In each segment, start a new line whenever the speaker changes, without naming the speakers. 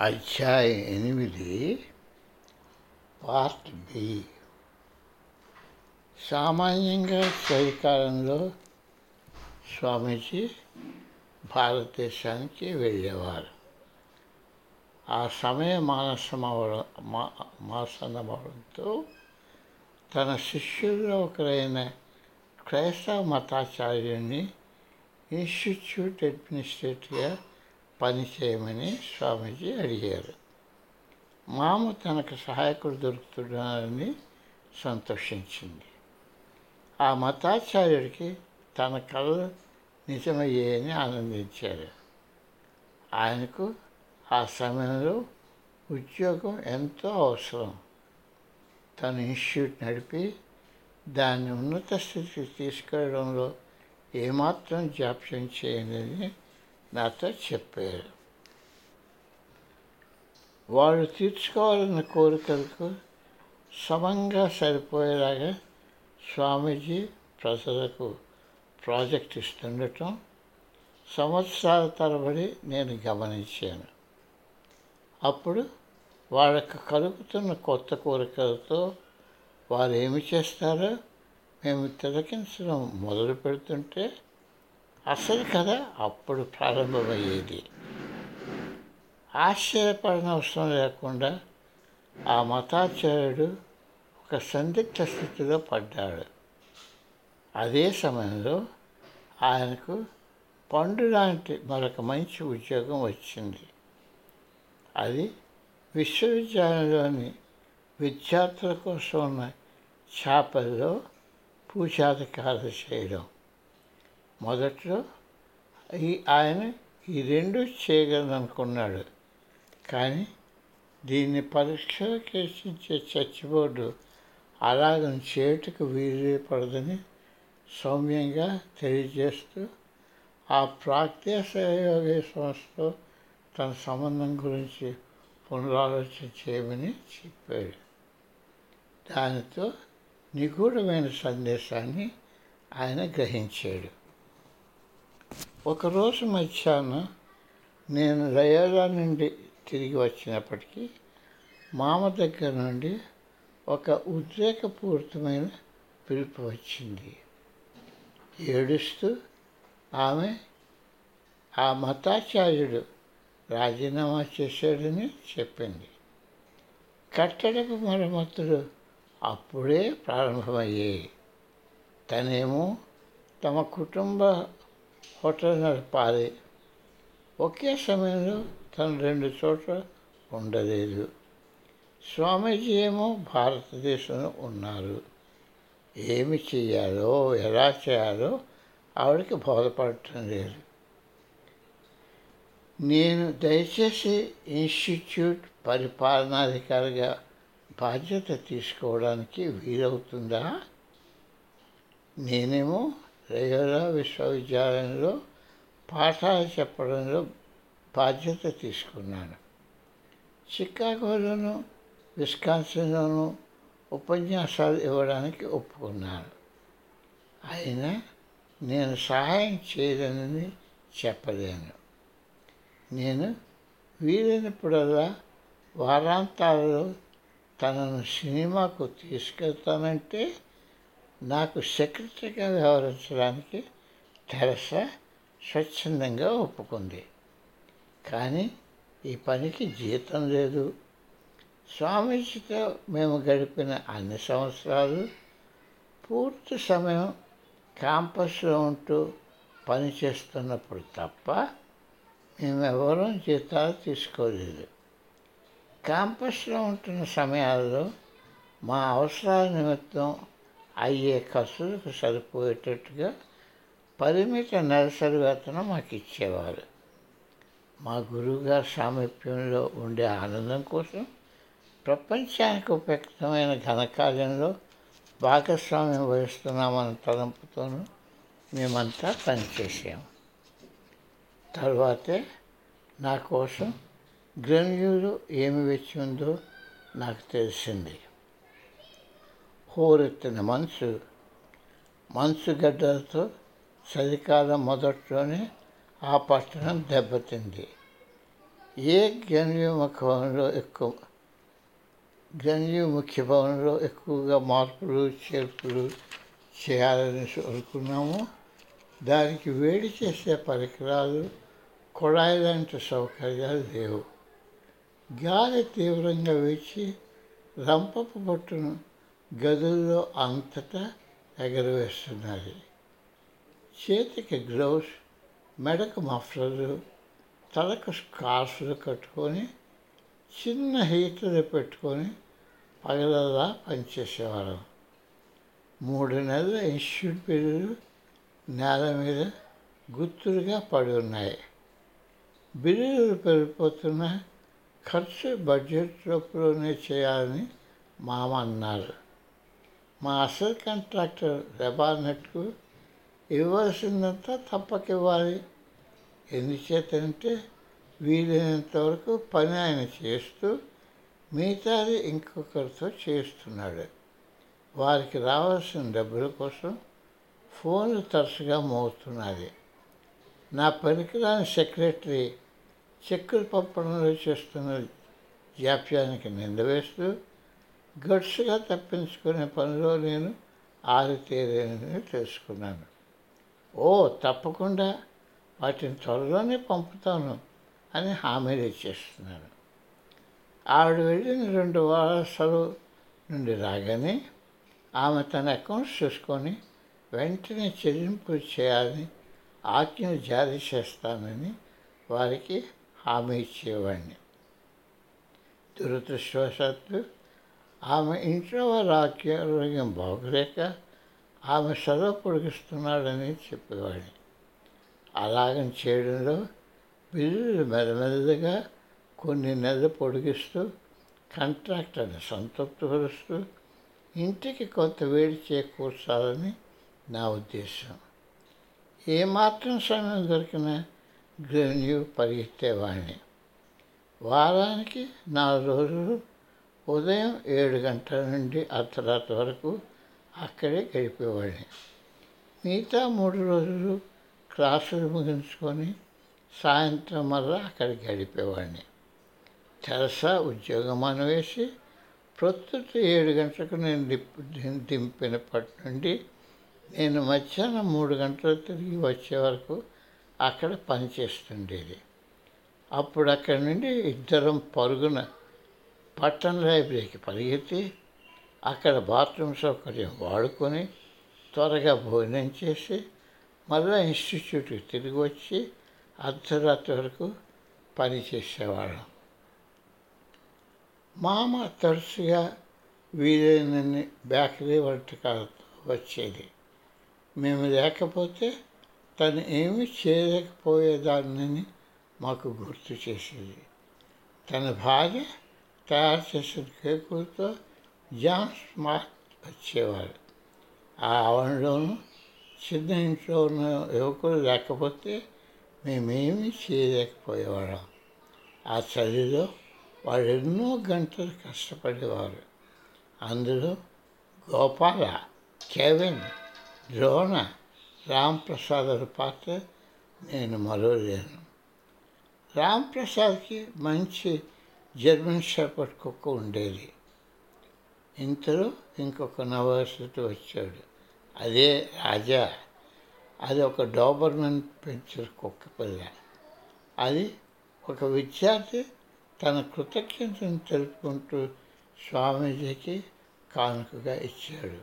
అధ్యాయం ఎనిమిది part B. సామాన్యంగా చలికాలంలో స్వామీజీ భారతదేశానికి వెళ్ళేవారు. ఆ సమయ మానసమవడం మా మాసనమవడంతో తన శిష్యుల్లో ఒకరైన క్రైస్తవ మతాచార్యుని ఇన్స్టిట్యూట్ పని చేయమని స్వామీజీ అడిగారు. మామ తనకు సహాయకుడు దొరుకుతున్నారని సంతోషించింది. ఆ మతాచార్యుడికి తన కళలు నిజమయ్యాయని ఆనందించారు. ఆయనకు ఆ సమయంలో ఉద్యోగం ఎంతో అవసరం. తన ఇన్స్టిట్యూట్ నడిపి దాన్ని ఉన్నత స్థితికి తీసుకెళ్ళడంలో ఏమాత్రం జాప్యం చేయలేదని నాతో చెప్పారు. వాళ్ళు తీర్చుకోవాలన్న కోరికలకు సమంగా సరిపోయేలాగా స్వామీజీ ప్రజలకు ప్రాజెక్ట్ ఇస్తుండటం సంవత్సరాల తరబడి నేను గమనించాను. అప్పుడు వాళ్ళకు కలుగుతున్న కొత్త కోరికలతో వారు ఏమి చేస్తారో మేము తిలకించడం మొదలు పెడుతుంటే అసలు కథ అప్పుడు ప్రారంభమయ్యేది. ఆశ్చర్యపడనవసరం లేకుండా ఆ మతాచార్యుడు ఒక సందిగ్ధ స్థితిలో పడ్డాడు. అదే సమయంలో ఆయనకు పండు లాంటి మరొక మంచి ఉద్యోగం వచ్చింది. అది విశ్వవిద్యాలయంలోని విద్యార్థుల కోసం ఉన్న చేపల్లో పూజాధికారులు చేయడం. మొదట్లో ఈ ఆయన ఈ రెండు చేయగలనుకున్నాడు కానీ దీన్ని పరీక్షించే చర్చ్ బోర్డు అలాగని చేటుకు వీలు పడదని సౌమ్యంగా తెలియజేస్తూ ఆ ప్రాగ్దేశయోగ సంస్థతో తన సంబంధం గురించి పునరాలోచన చేయమని చెప్పాడు. దానితో నిగూఢమైన సందేశాన్ని ఆయన గ్రహించాడు. ఒకరోజు మధ్యాహ్నం నేను లయోలా నుండి తిరిగి వచ్చినప్పటికీ మామ దగ్గర నుండి ఒక ఉద్రేకపూరితమైన పిలుపు వచ్చింది. ఏడుస్తూ ఆమె ఆ మతాచార్యుడు రాజీనామా చేశాడని చెప్పింది. కట్టడపు మరమ్మతులు అప్పుడే ప్రారంభమయ్యాయి. తనేమో తమ కుటుంబ హోటల్ నడపాలి ఒకే సమయంలో తను రెండు చోట్ల ఉండలేదు. స్వామీజీ ఏమో భారతదేశంలో ఉన్నారు. ఏమి చేయాలో ఎలా చేయాలో ఆవిడకి బోధపడటం లేదు. నేను దయచేసి ఇన్స్టిట్యూట్ పరిపాలనాధికారిగా బాధ్యత తీసుకోవడానికి వీలవుతుందా? నేనేమో రేయోలా విశ్వవిద్యాలయంలో పాఠాలు చెప్పడంలో బాధ్యత తీసుకున్నాను. చికాగోలోను విస్కాన్సిన్లోను ఉపన్యాసాలు ఇవ్వడానికి ఒప్పుకున్నాను. అయినా నేను సహాయం చేయలేనని చెప్పలేను. నేను వీలైనప్పుడల్లా వారాంతాలలో తనను సినిమాకు తీసుకెళ్తానంటే నాకు సెక్రటరీగా వ్యవహరించడానికి తెరసా స్వచ్ఛందంగా ఒప్పుకుంది. కానీ ఈ పనికి జీతం లేదు. స్వామీజీతో మేము గడిపిన అన్ని సంవత్సరాలు పూర్తి సమయం క్యాంపస్లో ఉంటూ పనిచేస్తున్నప్పుడు తప్ప మేమెవరూ జీతాలు తీసుకోలేదు. క్యాంపస్లో ఉంటున్న సమయాల్లో మా అవసరాల నిమిత్తం అయ్యే ఖర్చులకు సరిపోయేటట్టుగా పరిమిత నెలసరి వేతనం మాకు ఇచ్చేవారు మా గురువుగారి సామీప్యంలో ఉండే ఆనందం కోసం ప్రపంచానికి ఉపయుక్తమైన ఘనకార్యంలో భాగస్వామ్యం వహిస్తున్నామన్న తలంపుతోనూ మేమంతా పనిచేసాము తర్వాతే నా కోసం గ్రెన్యూలు ఏమి వచ్చి ఉందో నాకు తెలిసింది. హోరెత్తిన మనసు. మనసుగడ్డలతో చలికాలం మొదట్లోనే ఆ పట్టణం దెబ్బతింది. ఏ గణ్యముఖంలో ఎక్కువ గణ్యముఖ్య భవనంలో ఎక్కువగా మార్పులు చేర్పులు చేయాలని అనుకున్నామో దానికి వేడి చేసే పరికరాలు కుళాయి లాంటి సౌకర్యాలు లేవు. గాలి తీవ్రంగా వేచి రంపపు పట్టును గదుల్లో అంతటా ఎగరవేస్తున్నది. చేతికి గ్లౌస్ మెడకు మఫ్లర్లు తలకు స్కార్ఫ్లు కట్టుకొని చిన్న హీటర్లు పెట్టుకొని పగలలా పనిచేసేవారు. మూడు నెలల ఇన్స్టిట్యూట్ బిల్లులు నేల మీద గుర్తులుగా పడి ఉన్నాయి. బిల్లులు పెరిగిపోతున్న ఖర్చు బడ్జెట్ లోపులోనే చేయాలని మామ అన్నారు. మా అసలు కాంట్రాక్టర్ రెబార్నెట్కు ఇవ్వాల్సిందంతా తప్పక ఇవ్వాలి ఎందుచేతంటే వీలైనంత వరకు పని ఆయన చేస్తూ మిగతాది ఇంకొకరితో చేస్తున్నాడు. వారికి రావాల్సిన డబ్బుల కోసం ఫోన్లు తరచుగా మోగుతున్నది. నా పనికిరాని సెక్రటరీ చెక్కులు పంపడంలో చేస్తున్న జాప్యానికి నిందవేస్తూ గట్స్గా తప్పించుకునే పనిలో నేను ఆరితేరేనని తెలుసుకున్నాను. ఓ తప్పకుండా వాటిని త్వరలోనే పంపుతాను అని హామీలు ఇచ్చేస్తున్నాను. ఆవిడ వెళ్ళిన రెండు వారాల నుండి రాగానే ఆమె తన అకౌంట్స్ చూసుకొని వెంటనే చెల్లింపు చేయాలని ఆజ్ఞలు జారీ చేస్తానని వారికి హామీ ఇచ్చేవాడిని. దురదృష్టవశాత్తు ఆమె ఇంట్లో వారి ఆరోగ్యం బాగోలేక ఆమె సెలవు పొడిగిస్తున్నాడని చెప్పేవాడిని. అలాగని చేయడంలో బిల్లులు మెల్లమెల్లగా కొన్ని నెలలు పొడిగిస్తూ కాంట్రాక్టర్ని సంతృప్తిపరుస్తూ ఇంటికి కొంత వేడి చేకూర్చాలని నా ఉద్దేశం. ఏమాత్రం సమయం దొరికినా గ్రెన్యూ పరిగెత్తేవాడిని. వారానికి నాలుగు రోజులు ఉదయం ఏడు గంటల నుండి అర్ధరాత్రి వరకు అక్కడే గడిపేవాడిని. మిగతా మూడు రోజులు క్లాసులు ముగించుకొని సాయంత్రం మళ్ళా అక్కడ గడిపేవాడిని. తెరసా ఉద్యోగం అనవేసి ప్రస్తుత ఏడు గంటలకు నేను దిప్ దింపినప్పటి నుండి నేను మధ్యాహ్నం మూడు గంటలు తిరిగి వచ్చే వరకు అక్కడ పనిచేస్తుండేది. అప్పుడు అక్కడి నుండి ఇద్దరం పరుగున పట్టణ లైబ్రరీకి పరిగెత్తి అక్కడ బాత్రూమ్ సౌకర్యం వాడుకొని త్వరగా భోజనం చేసి మళ్ళీ ఇన్స్టిట్యూట్కి తిరిగి వచ్చి అర్ధరాత్రి వరకు పనిచేసేవాళ్ళం మామ తరచుగా వీలైనన్ని బేకరీ వంటకాలతో వచ్చేది. మేము లేకపోతే తను ఏమీ చేయలేకపోయేదాన్ని మాకు గుర్తు చేసేది. తన భార్య తయారు చేసిన కేకులతో జాన్ స్మార్ట్ వచ్చేవారు ఆ ఆవరణలోనూ చిన్న ఇంట్లో ఉన్న యువకులు లేకపోతే మేమేమీ చేయలేకపోయేవాళ్ళం. ఆ చలిలో వాళ్ళు ఎన్నో గంటలు కష్టపడేవారు. అందులో గోపాల కెవిన్ ద్రోణ రాంప్రసాద్ పాత్ర నేను మరోలేను రాంప్రసాద్కి మంచి జర్మన్ షెపర్డ్ కుక్క ఉండేది. ఇంతలో ఇంకొక నవవసతి వచ్చాడు. అదే రాజా. అది ఒక డాబర్మన్ పెంచిన కుక్క పిల్ల. అది ఒక విద్యార్థి తన కృతజ్ఞతను తెలుపుకుంటూ స్వామీజీకి కానుకగా ఇచ్చాడు.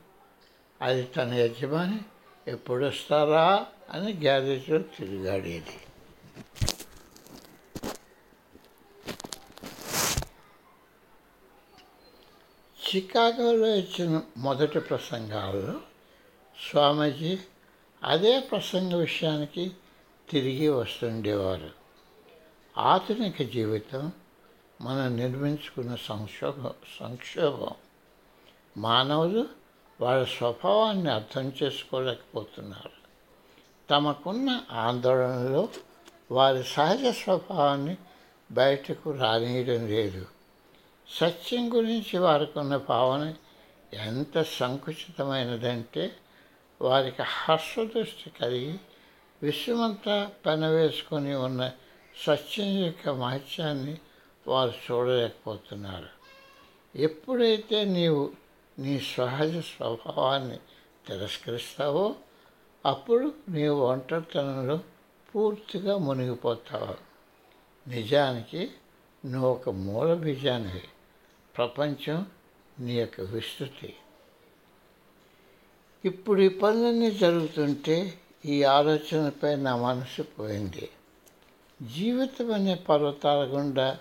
అది తన యజమాని ఎప్పుడు వస్తారా అని గ్యారేజ్లో తిరిగాడేది. చికాగోలో ఇచ్చిన మొదటి ప్రసంగాల్లో స్వామీజీ అదే ప్రసంగ విషయానికి తిరిగి వస్తుండేవారు. ఆధునిక జీవితం మనం నిర్మించుకున్న సంక్షోభం సంక్షోభం. మానవులు వాళ్ళ స్వభావాన్ని అర్థం చేసుకోలేకపోతున్నారు. తమకున్న ఆందోళనలో వారి సహజ స్వభావాన్ని బయటకు రానియడం లేదు. సత్యం గురించి వారికి ఉన్న భావన ఎంత సంకుచితమైనదంటే వారికి హర్షదృష్టి కలిగి విశ్వమంతా పెనవేసుకొని ఉన్న సత్యం యొక్క మహత్యాన్ని వారు చూడలేకపోతున్నారు. ఎప్పుడైతే నీవు నీ సహజ స్వభావాన్ని తిరస్కరిస్తావో అప్పుడు నీవు ఒంటరితనంలో పూర్తిగా మునిగిపోతావు. నిజానికి నువ్వు ఒక మూల బీజానివి. ప్రపంచం నీ యొక్క విస్తృతి. ఇప్పుడు ఈ పనులన్నీ జరుగుతుంటే ఈ ఆలోచనపై నా మనసు పోయింది. జీవితం అనే పర్వతాల గుండా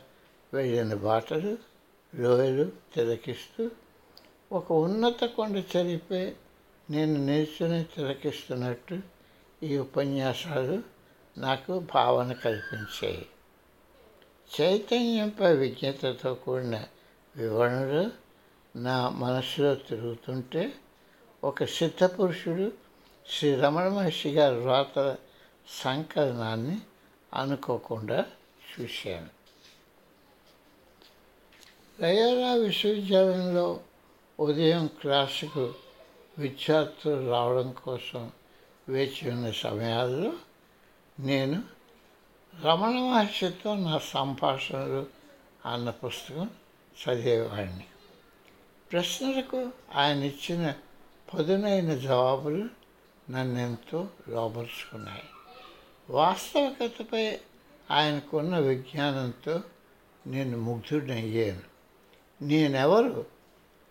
వెళ్ళిన బాటలు లోయలు తిలకిస్తూ ఒక ఉన్నత కొండ చరిపై నేను నిల్చుని తిలకిస్తున్నట్టు ఈ ఉపన్యాసాలు నాకు భావన కల్పించాయి. చైతన్యంపై విజ్ఞతతో కూడిన వివరణలు నా మనసులో తిరుగుతుంటే ఒక సిద్ధపురుషుడు శ్రీ రమణ మహర్షి గారి వ్రాతల సంకలనాన్ని అనుకోకుండా చూశాను. రయారా విశ్వవిద్యాలయంలో ఉదయం క్లాసుకు విద్యార్థులు రావడం కోసం వేచి ఉన్న సమయాల్లో నేను రమణ మహర్షితో నా సంభాషణలు అన్న పుస్తకం చదివేవాడిని ప్రశ్నలకు ఆయన ఇచ్చిన పదునైన జవాబులు నన్నెంతో లోపరుచుకున్నాయి వాస్తవికతపై ఆయనకున్న విజ్ఞానంతో నేను ముగ్ధుడయ్యాను. నేనెవరు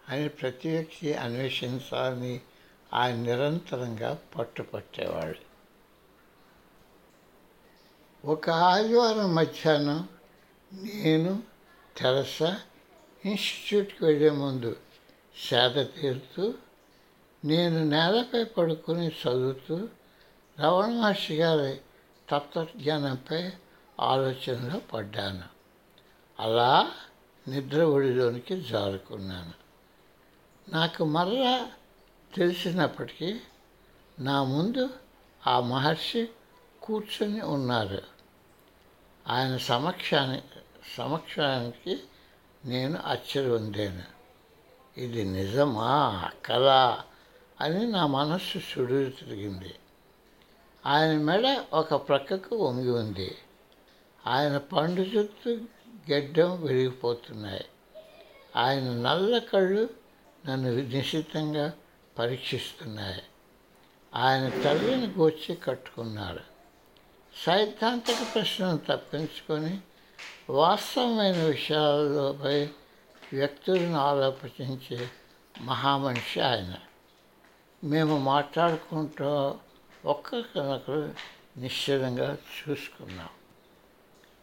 అని ప్రతి వ్యక్తి అన్వేషించాలని ఆయన నిరంతరంగా పట్టుపట్టేవాడు. ఒక ఆదివారం మధ్యాహ్నం నేను తెరసా ఇన్స్టిట్యూట్కి వెళ్ళే ముందు సేద తీరుతూ నేను నేలపై పడుకొని చదువుతూ రమణ మహర్షి గారి తత్వజ్ఞానంపై ఆలోచనలో పడ్డాను. అలా నిద్ర ఒడిలోనికి జారుకున్నాను. నాకు మరలా తెలిసినప్పటికీ నా ముందు ఆ మహర్షి కూర్చొని ఉన్నారు. ఆయన సమక్షాన్ని సమక్షానికి నేను ఆశ్చర్యొందాను ఇది నిజమా? కళ అని నా మనస్సు సుడులు తిరిగింది ఆయన మెడ ఒక ప్రక్కకు వంగి ఉంది. ఆయన పండు చుట్టూ గెడ్డం విరిగిపోతున్నాయి. ఆయన నల్ల కళ్ళు నన్ను నిశ్చితంగా పరీక్షిస్తున్నాయి. ఆయన తల్లిని గోచి కట్టుకున్నాడు. సైద్ధాంతిక ప్రశ్నను తప్పించుకొని వాస్తవమైన విషయాలపై వ్యక్తులను ఆలోచించే మహామనిషి ఆయన. మేము మాట్లాడుకుంటూ ఒక్కరికొనొకరు నిశ్చలంగా చూసుకున్నాం.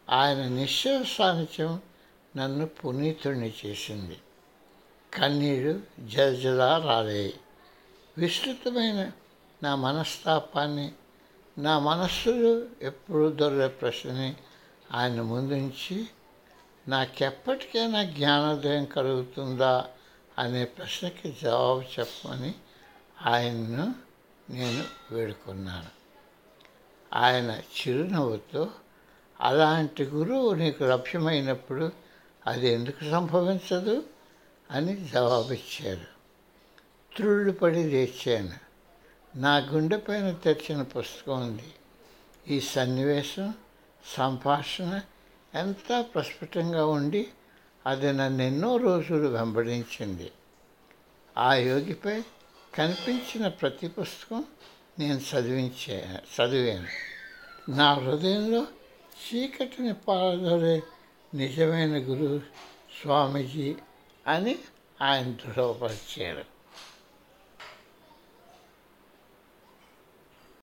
ఆయన నిశ్చల సాన్నిధ్యం నన్ను పునీతుడిని చేసింది. కన్నీరు జలజలా రాలేయి. విస్తృతమైన నా మనస్తాపాన్ని నా మనస్సులో ఎప్పుడు దొరే ప్రశ్నని ఆయన ముందుంచి నాకెప్పటికైనా జ్ఞానోదయం కలుగుతుందా అనే ప్రశ్నకి జవాబు చెప్పమని ఆయన్ను నేను వేడుకున్నాను. ఆయన చిరునవ్వుతో అలాంటి గురువు నీకు లభ్యమైనప్పుడు అది ఎందుకు సంభవించదు? అని జవాబిచ్చారు. త్రుళ్ళుపడి లేచాను. నా గుండెపైన తెరిచిన పుస్తకం ఉంది. ఈ సన్నివేశం సంభాషణ ఎంత ప్రస్ఫుటంగా ఉండి అది నన్ను ఎన్నో రోజులు వెంబడించింది. ఆ యోగిపై కనిపించిన ప్రతి పుస్తకం నేను చదివించే చదివాను. నా హృదయంలో చీకటిని పారదోలే నిజమైన గురువు స్వామీజీ అని ఆయన దృఢపరిచారు.